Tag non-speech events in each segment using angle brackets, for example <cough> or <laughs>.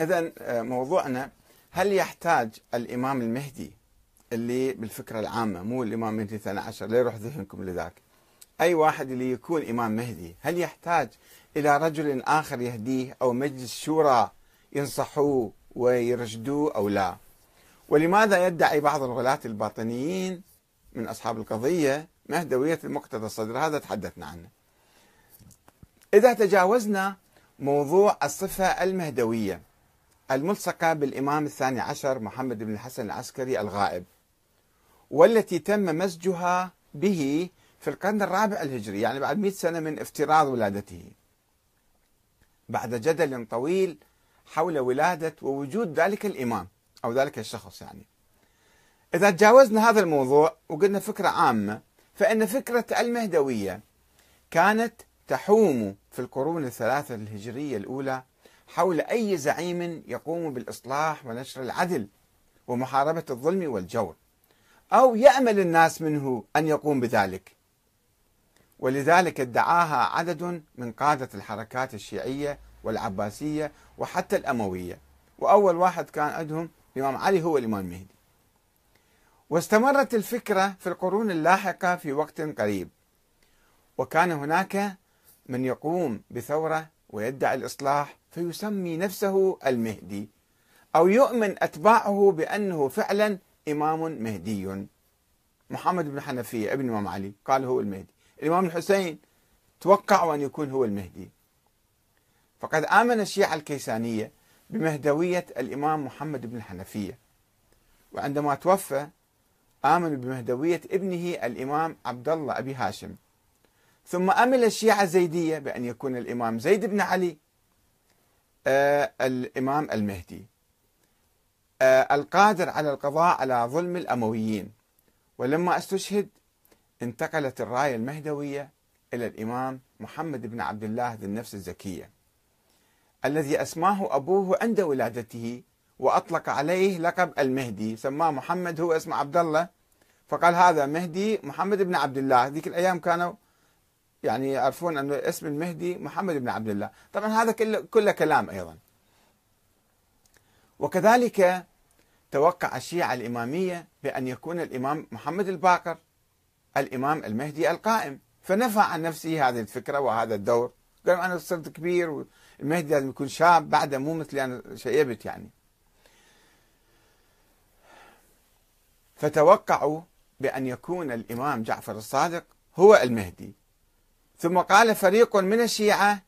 إذا موضوعنا هل يحتاج الإمام المهدي اللي بالفكرة العامة مو الإمام المهدي الثاني عشر لا يروح ذهنكم لذاك أي واحد اللي يكون إمام مهدي هل يحتاج إلى رجل آخر يهديه أو مجلس شورى ينصحوه ويرشدوه أو لا؟ ولماذا يدعي بعض الغلاة الباطنيين من أصحاب القضية مهدوية المقتدى الصدر؟ هذا تحدثنا عنه. إذا تجاوزنا موضوع الصفة المهدوية الملصقة بالإمام الثاني عشر محمد بن الحسن العسكري الغائب والتي تم مزجها به في القرن الرابع الهجري يعني بعد مئة سنة من افتراض ولادته. بعد جدل طويل حول ولادة ووجود ذلك الإمام أو ذلك الشخص يعني. إذا تجاوزنا هذا الموضوع وقلنا فكرة عامة فإن فكرة المهدوية كانت تحوم في القرون الثلاثة الهجرية الأولى حول أي زعيم يقوم بالإصلاح ونشر العدل ومحاربة الظلم والجور أو يأمل الناس منه أن يقوم بذلك. ولذلك ادعاها عدد من قادة الحركات الشيعية والعباسية وحتى الأموية. وأول واحد كان عندهم الإمام علي هو الإمام المهدي واستمرت الفكرة في القرون اللاحقة في وقت قريب. وكان هناك من يقوم بثورة ويدعي الإصلاح فيسمي نفسه المهدي أو يؤمن أتباعه بأنه فعلا إمام مهدي. محمد بن حنفية ابن الإمام علي قال هو المهدي. الإمام الحسين توقعوا أن يكون هو المهدي. فقد آمن الشيعة الكيسانية بمهدوية الإمام محمد بن الحنفية وعندما توفى آمنوا بمهدوية ابنه الإمام عبد الله أبي هاشم. ثم أمل الشيعة الزيدية بأن يكون الإمام زيد بن علي. الإمام المهدي. آه القادر على القضاء على ظلم الأمويين. ولما استشهد انتقلت الراية المهدوية إلى الإمام محمد بن عبد الله ذي النفس الزكية الذي أسماه أبوه عند ولادته وأطلق عليه لقب المهدي سماه محمد هو اسمه عبد الله. فقال هذا مهدي محمد بن عبد الله. ذيك الأيام كانوا يعني يعرفون أن اسم المهدي محمد بن عبد الله. طبعا هذا كله, كلام أيضا. وكذلك توقع الشيعة الإمامية بأن يكون الإمام محمد الباقر الإمام المهدي القائم. فنفى عن نفسه هذه الفكرة وهذا الدور. قال أنا صرت كبير والمهدي لازم يكون شاب بعده مو مثلي أنا شيبت يعني. فتوقعوا بأن يكون الإمام جعفر الصادق هو المهدي. ثم قال فريق من الشيعة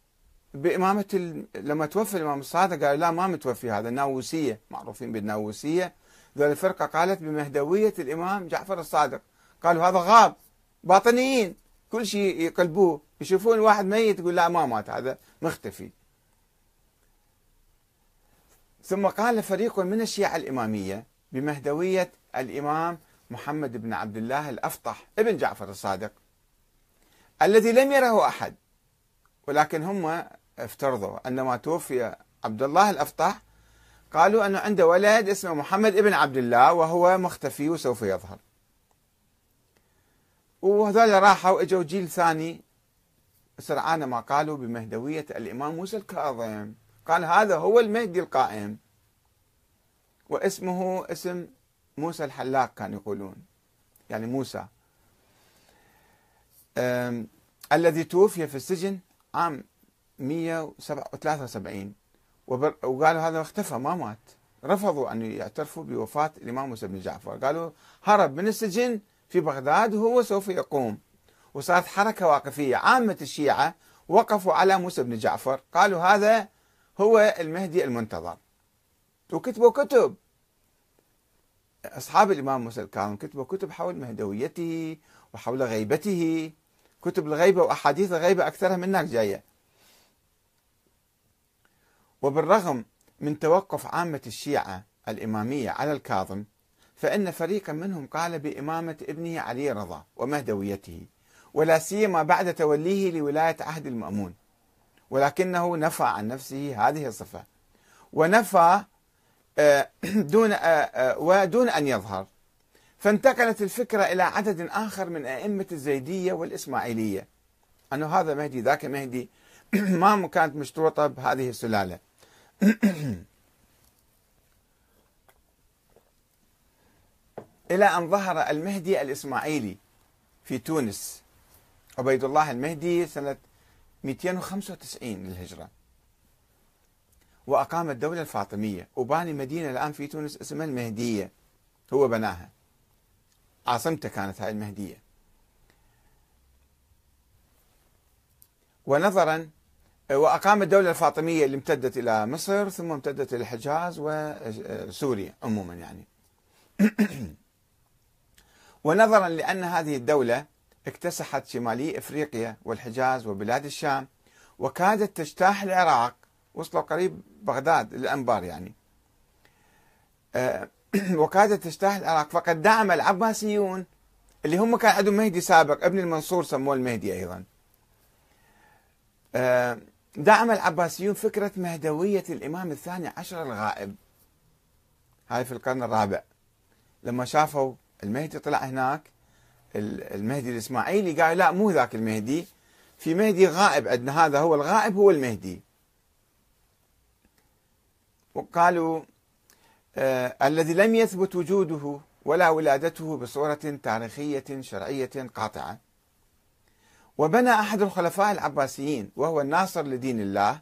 بإمامة. لما توفي الإمام الصادق قالوا لا ما متوفي هذا الناووسية معروفين بالناووسية. ذول الفرقة قالت بمهدوية الإمام جعفر الصادق. قالوا هذا غاب باطنيين. كل شيء يقلبوه يشوفون واحد ميت يقول لا ما مات هذا مختفي. ثم قال فريق من الشيعة الإمامية بمهدوية الإمام محمد بن عبد الله الأفطح ابن جعفر الصادق. الذي لم يره أحد ولكن هم افترضوا عندما توفي عبد الله الأفطح قالوا أنه عنده ولد اسمه محمد ابن عبد الله وهو مختفي وسوف يظهر. وهذول راحوا إجوا جيل ثاني سرعان ما قالوا بمهدوية الإمام موسى الكاظم. قال هذا هو المهدي القائم واسمه اسم موسى الحلاق كانوا يقولون يعني موسى. الذي توفي في السجن عام 173 وقالوا هذا اختفى ما مات. رفضوا أن يعترفوا بوفاة الإمام موسى بن جعفر. قالوا هرب من السجن في بغداد وهو سوف يقوم. وصارت حركة واقفية عامة الشيعة وقفوا على موسى بن جعفر. قالوا هذا هو المهدي المنتظر. وكتبوا كتب. أصحاب الإمام موسى الكاظم كتبوا كتب حول مهدويته وحول غيبته. كتب الغيبة وأحاديث الغيبة أكثرها من هناك جاية. وبالرغم من توقف عامة الشيعة الإمامية على الكاظم فإن فريقا منهم قال بإمامة ابنه علي رضا ومهدويته ولا سيما بعد توليه لولاية عهد المأمون. ولكنه نفى عن نفسه هذه الصفة. ونفى آه، <clears throat> دون آه، آه، ودون أن يظهر. فانتقلت الفكرة إلى عدد آخر من أئمة الزيدية والإسماعيلية. أنه هذا مهدي ذاك مهدي. <clears throat> ما كانت مشتوطة بهذه السلالة. <clears throat> إلى أن ظهر المهدي الإسماعيلي في تونس. عبيد الله المهدي سنة 295 للهجرة. وأقام الدولة الفاطمية. وباني مدينة الآن في تونس اسمها المهدية. هو بناها. عاصمته كانت هاي المهدية. ونظرا وأقام الدولة الفاطمية اللي امتدت إلى مصر ثم امتدت إلى الحجاز وسوريا عموما يعني. <clears throat> ونظرا لأن هذه الدولة اكتسحت شمالي إفريقيا والحجاز وبلاد الشام وكادت تجتاح العراق وصلوا قريب بغداد الانبار يعني. آه، <clears throat> وكادت تجتاح العراق. فقد دعم العباسيون اللي هم كان عندهم مهدي سابق ابن المنصور سموه المهدي أيضا. آه، دعم العباسيون فكرة مهدوية الإمام الثاني عشر الغائب. هاي في القرن الرابع. لما شافوا المهدي طلع هناك المهدي الإسماعيلي قال لا مو ذاك المهدي. في مهدي غائب عندنا هذا هو الغائب هو المهدي. وقالوا الذي لم يثبت وجوده ولا ولادته بصورة تاريخية شرعية قاطعة. وبنى أحد الخلفاء العباسيين وهو الناصر لدين الله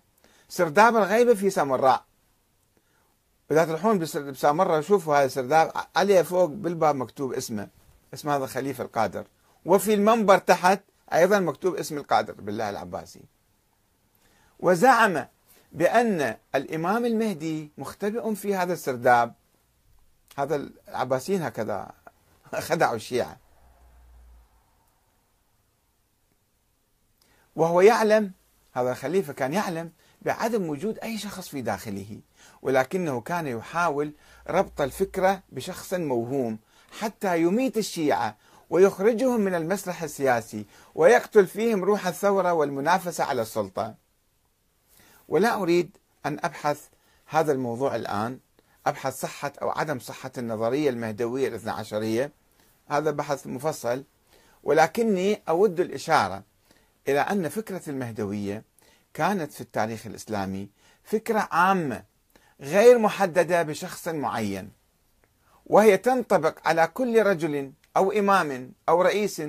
سرداب الغيبة في سامراء. إذا تروحون بسامراء شوفوا هذا السرداب عليه فوق بالباب مكتوب اسمه اسم هذا الخليفة القادر. وفي المنبر تحت أيضا مكتوب اسم القادر بالله العباسي. وزعم بأن الإمام المهدي مختبئ في هذا السرداب. هذا العباسيين هكذا <laughs> خدعوا الشيعة. وهو يعلم هذا الخليفة كان يعلم بعدم وجود أي شخص في داخله ولكنه كان يحاول ربط الفكرة بشخص موهوم حتى يميت الشيعة ويخرجهم من المسرح السياسي ويقتل فيهم روح الثورة والمنافسة على السلطة. ولا أريد أن أبحث هذا الموضوع الآن أبحث صحة أو عدم صحة النظرية المهدوية الاثنى عشرية. هذا بحث مفصل ولكني أود الإشارة إلى أن فكرة المهدوية كانت في التاريخ الإسلامي فكرة عامة غير محددة بشخص معين وهي تنطبق على كل رجل أو إمام أو رئيس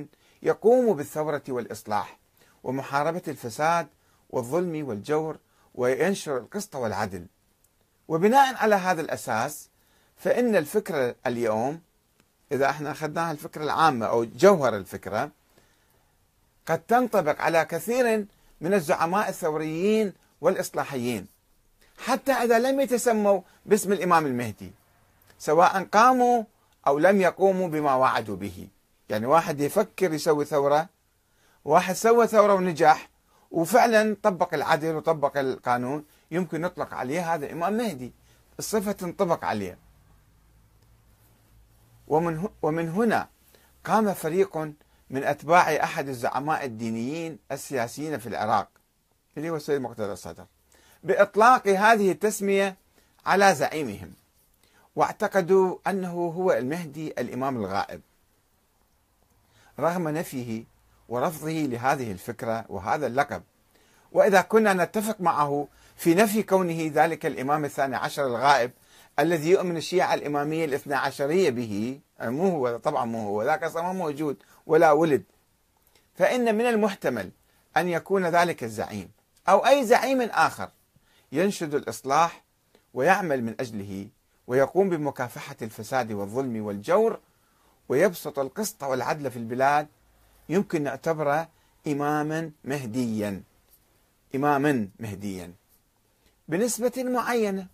يقوم بالثورة والإصلاح ومحاربة الفساد والظلم والجور وينشر القسط والعدل. وبناء على هذا الأساس فإن الفكرة اليوم إذا إحنا أخذناها الفكرة العامة أو جوهر الفكرة قد تنطبق على كثير من الزعماء الثوريين والإصلاحيين. حتى إذا لم يتسموا باسم الإمام المهدي سواء قاموا أو لم يقوموا بما وعدوا به. يعني واحد يفكر يسوي ثورة واحد سوى ثورة ونجح وفعلا طبق العدل وطبق القانون يمكن نطلق عليه هذا إمام مهدي. الصفة تنطبق عليه. ومن ومن هنا قام فريق من أتباع أحد الزعماء الدينيين السياسيين في العراق اللي هو السيد مقتدى الصدر بإطلاق هذه التسمية على زعيمهم. واعتقدوا أنه هو المهدي الإمام الغائب. رغم نفيه ورفضه لهذه الفكرة وهذا اللقب. وإذا كنا نتفق معه في نفي كونه ذلك الإمام الثاني عشر الغائب الذي يؤمن الشيعة الإمامية الاثنى عشرية به مو هو طبعا مو هو ذاك أصلا ما موجود ولا ولد. فإن من المحتمل أن يكون ذلك الزعيم أو أي زعيم آخر ينشد الإصلاح ويعمل من أجله ويقوم بمكافحة الفساد والظلم والجور ويبسط القسط والعدل في البلاد يمكن نعتبره إماما مهديا. إماما مهديا. بنسبة معينة.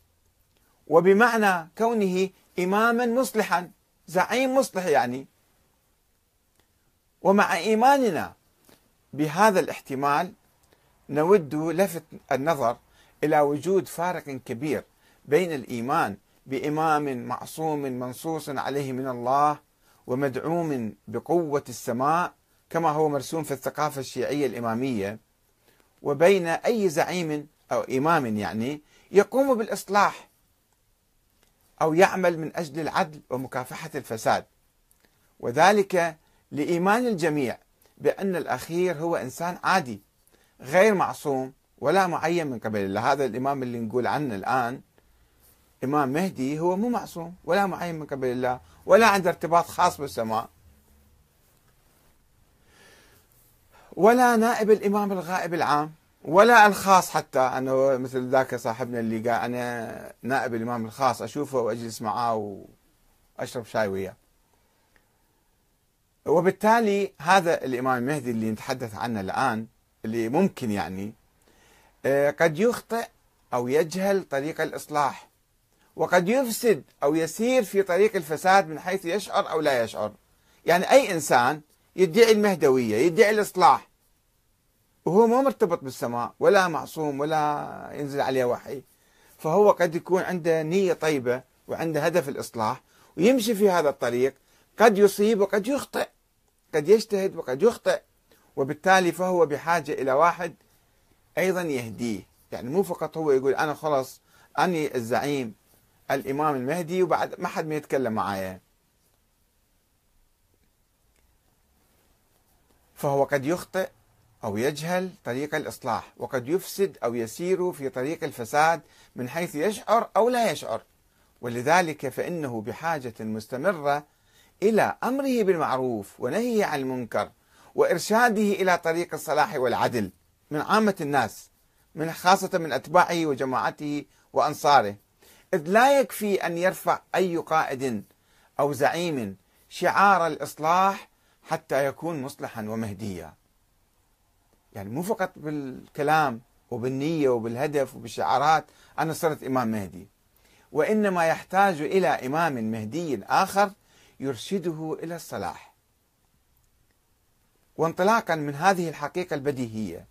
وبمعنى كونه إماما مصلحا. زعيم مصلح يعني. ومع إيماننا بهذا الاحتمال نود لفت النظر إلى وجود فارق كبير بين الإيمان بإمام معصوم منصوص عليه من الله ومدعوم بقوة السماء كما هو مرسوم في الثقافة الشيعية الإمامية وبين أي زعيم أو إمام يعني يقوم بالإصلاح أو يعمل من أجل العدل ومكافحة الفساد. وذلك لإيمان الجميع بأن الأخير هو إنسان عادي غير معصوم ولا معين من قبل الله. هذا الإمام اللي نقول عنه الآن إمام مهدي هو مو معصوم ولا معين من قبل الله ولا عنده ارتباط خاص بالسماء. ولا نائب الإمام الغائب العام ولا الخاص حتى. أنه مثل ذاك صاحبنا اللي قال أنا نائب الإمام الخاص أشوفه وأجلس معاه وأشرب شاي وياه. وبالتالي هذا الإمام المهدي اللي نتحدث عنه الآن اللي ممكن يعني آه، قد يخطئ أو يجهل طريق الإصلاح وقد يفسد أو يسير في طريق الفساد من حيث يشعر أو لا يشعر. يعني أي إنسان يدعي المهدوية يدعي الإصلاح. وهو مو مرتبط بالسماء ولا معصوم ولا ينزل عليه وحي. فهو قد يكون عنده نية طيبة وعنده هدف الإصلاح ويمشي في هذا الطريق. قد يصيب وقد يخطئ. قد يجتهد وقد يخطئ. وبالتالي فهو بحاجة إلى واحد أيضا يهديه. يعني مو فقط هو يقول أنا خلص أني الزعيم الإمام المهدي وبعد ما حد ما يتكلم معايا. فهو قد يخطئ أو يجهل طريق الإصلاح وقد يفسد أو يسير في طريق الفساد من حيث يشعر أو لا يشعر. ولذلك فإنه بحاجة مستمرة إلى أمره بالمعروف ونهيه عن المنكر وإرشاده إلى طريق الصلاح والعدل من عامة الناس من خاصة من أتباعه وجماعته وأنصاره. إذ لا يكفي أن يرفع أي قائد أو زعيم شعار الإصلاح حتى يكون مصلحا ومهديا. يعني مو فقط بالكلام وبالنية وبالهدف وبالشعارات أنا صرت إمام مهدي. وإنما يحتاج إلى إمام مهدي آخر يرشده إلى الصلاح. وانطلاقا من هذه الحقيقة البديهية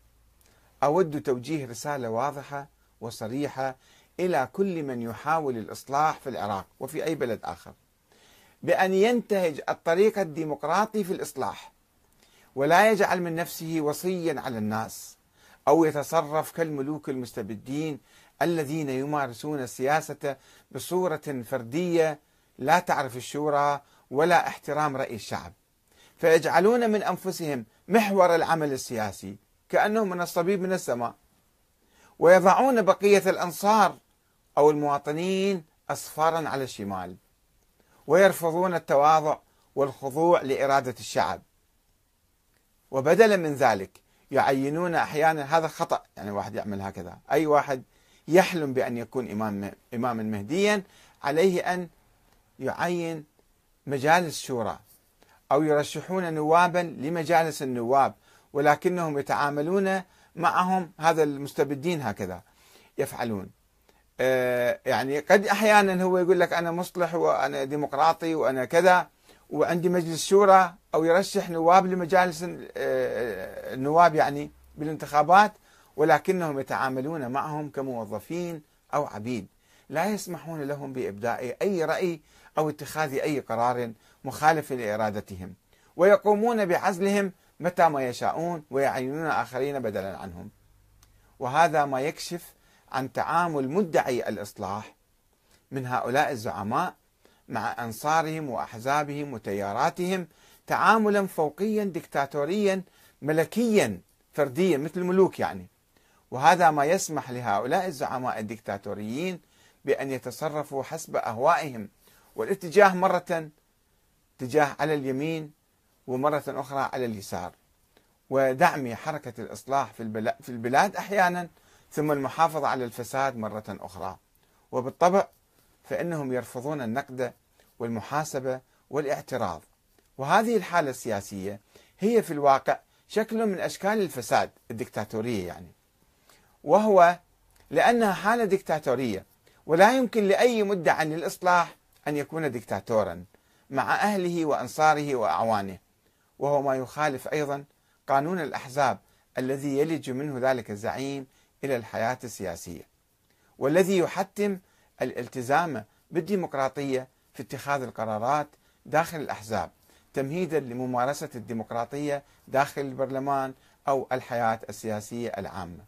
أود توجيه رسالة واضحة وصريحة إلى كل من يحاول الإصلاح في العراق وفي أي بلد آخر. بأن ينتهج الطريق الديمقراطي في الإصلاح ولا يجعل من نفسه وصيا على الناس أو يتصرف كالملوك المستبدين الذين يمارسون السياسة بصورة فردية لا تعرف الشورى ولا احترام رأي الشعب. فيجعلون من أنفسهم محور العمل السياسي كأنهم من الصبيب من السماء ويضعون بقية الأنصار أو المواطنين أصفارا على الشمال. ويرفضون التواضع والخضوع لإرادة الشعب. وبدلا من ذلك يعينون أحيانا هذا خطأ يعني واحد يعمل هكذا. أي واحد يحلم بأن يكون إمام إماما مهديا عليه أن يعين مجالس شورى أو يرشحون نوابا لمجالس النواب ولكنهم يتعاملون معهم هذا المستبدين هكذا يفعلون. يعني قد أحيانا هو يقول لك أنا مصلح وأنا ديمقراطي وأنا كذا وعندي مجلس شورى أو يرشح نواب لمجالس آه، النواب يعني بالانتخابات ولكنهم يتعاملون معهم كموظفين أو عبيد. لا يسمحون لهم بابداء أي رأي أو اتخاذ أي قرار مخالف لإرادتهم. ويقومون بعزلهم متى ما يشاءون ويعينون آخرين بدلا عنهم. وهذا ما يكشف عن تعامل مدعي الإصلاح من هؤلاء الزعماء مع أنصارهم وأحزابهم وتياراتهم تعاملا فوقيا دكتاتوريا ملكيا فرديا مثل الملوك يعني. وهذا ما يسمح لهؤلاء الزعماء الدكتاتوريين بأن يتصرفوا حسب أهوائهم والاتجاه مرة اتجاه على اليمين ومرة أخرى على اليسار. ودعم حركة الإصلاح في البلاد أحيانا ثم المحافظة على الفساد مرة أخرى. وبالطبع فإنهم يرفضون النقد والمحاسبة والاعتراض. وهذه الحالة السياسية هي في الواقع شكل من أشكال الفساد الدكتاتورية يعني. وهو لأنها حالة دكتاتورية ولا يمكن لأي مدعى للإصلاح أن يكون دكتاتورا مع أهله وأنصاره وأعوانه. وهو ما يخالف أيضا قانون الأحزاب الذي يلج منه ذلك الزعيم إلى الحياة السياسية والذي يحتم الالتزام بالديمقراطية في اتخاذ القرارات داخل الأحزاب تمهيدا لممارسة الديمقراطية داخل البرلمان أو الحياة السياسية العامة.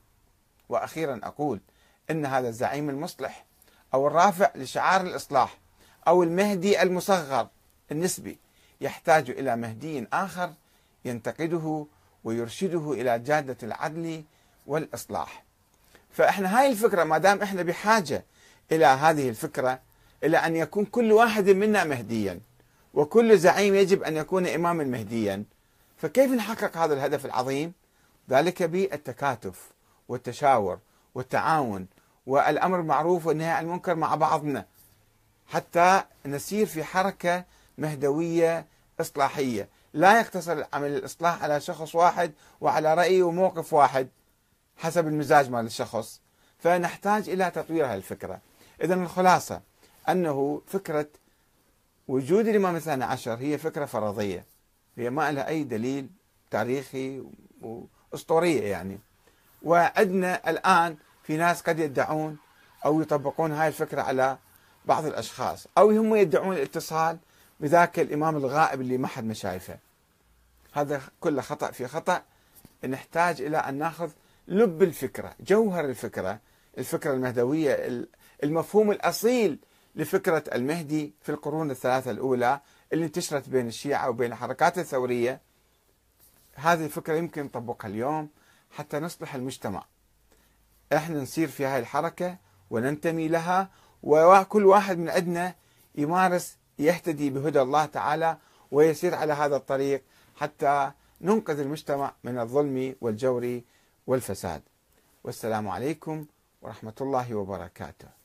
وأخيرا أقول إن هذا الزعيم المصلح أو الرافع لشعار الإصلاح أو المهدي المصغر النسبي يحتاج إلى مهدي آخر ينتقده ويرشده إلى جادة العدل والإصلاح. فإحنا هاي الفكرة ما دام إحنا بحاجة إلى هذه الفكرة إلى أن يكون كل واحد منا مهديا وكل زعيم يجب أن يكون إماما مهديا فكيف نحقق هذا الهدف العظيم؟ ذلك بالتكاتف والتشاور والتعاون والأمر بالمعروف والنهي عن المنكر مع بعضنا حتى نسير في حركة مهدوية إصلاحية. لا يقتصر عمل الإصلاح على شخص واحد وعلى رأي وموقف واحد. حسب المزاج مال الشخص فنحتاج إلى تطوير هذه الفكرة. إذا الخلاصة أنه فكرة وجود الإمام الثاني عشر هي فكرة فرضية. هي ما لها أي دليل تاريخي وأسطورية يعني. وعندنا الآن في ناس قد يدعون أو يطبقون هاي الفكرة على بعض الأشخاص أو هم يدعون الاتصال بذاك الإمام الغائب اللي ما حد ما شايفه. هذا كله خطأ في خطأ. نحتاج إلى أن نأخذ لب الفكرة جوهر الفكرة الفكرة المهدوية المفهوم الأصيل لفكرة المهدي في القرون الثلاثة الأولى اللي انتشرت بين الشيعة وبين الحركات الثورية. هذه الفكرة يمكن نطبقها اليوم حتى نصلح المجتمع. إحنا نصير في هاي الحركة وننتمي لها وكل واحد من عندنا يمارس يهتدي بهدى الله تعالى ويسير على هذا الطريق حتى ننقذ المجتمع من الظلم والجور والفساد. والسلام عليكم ورحمة الله وبركاته.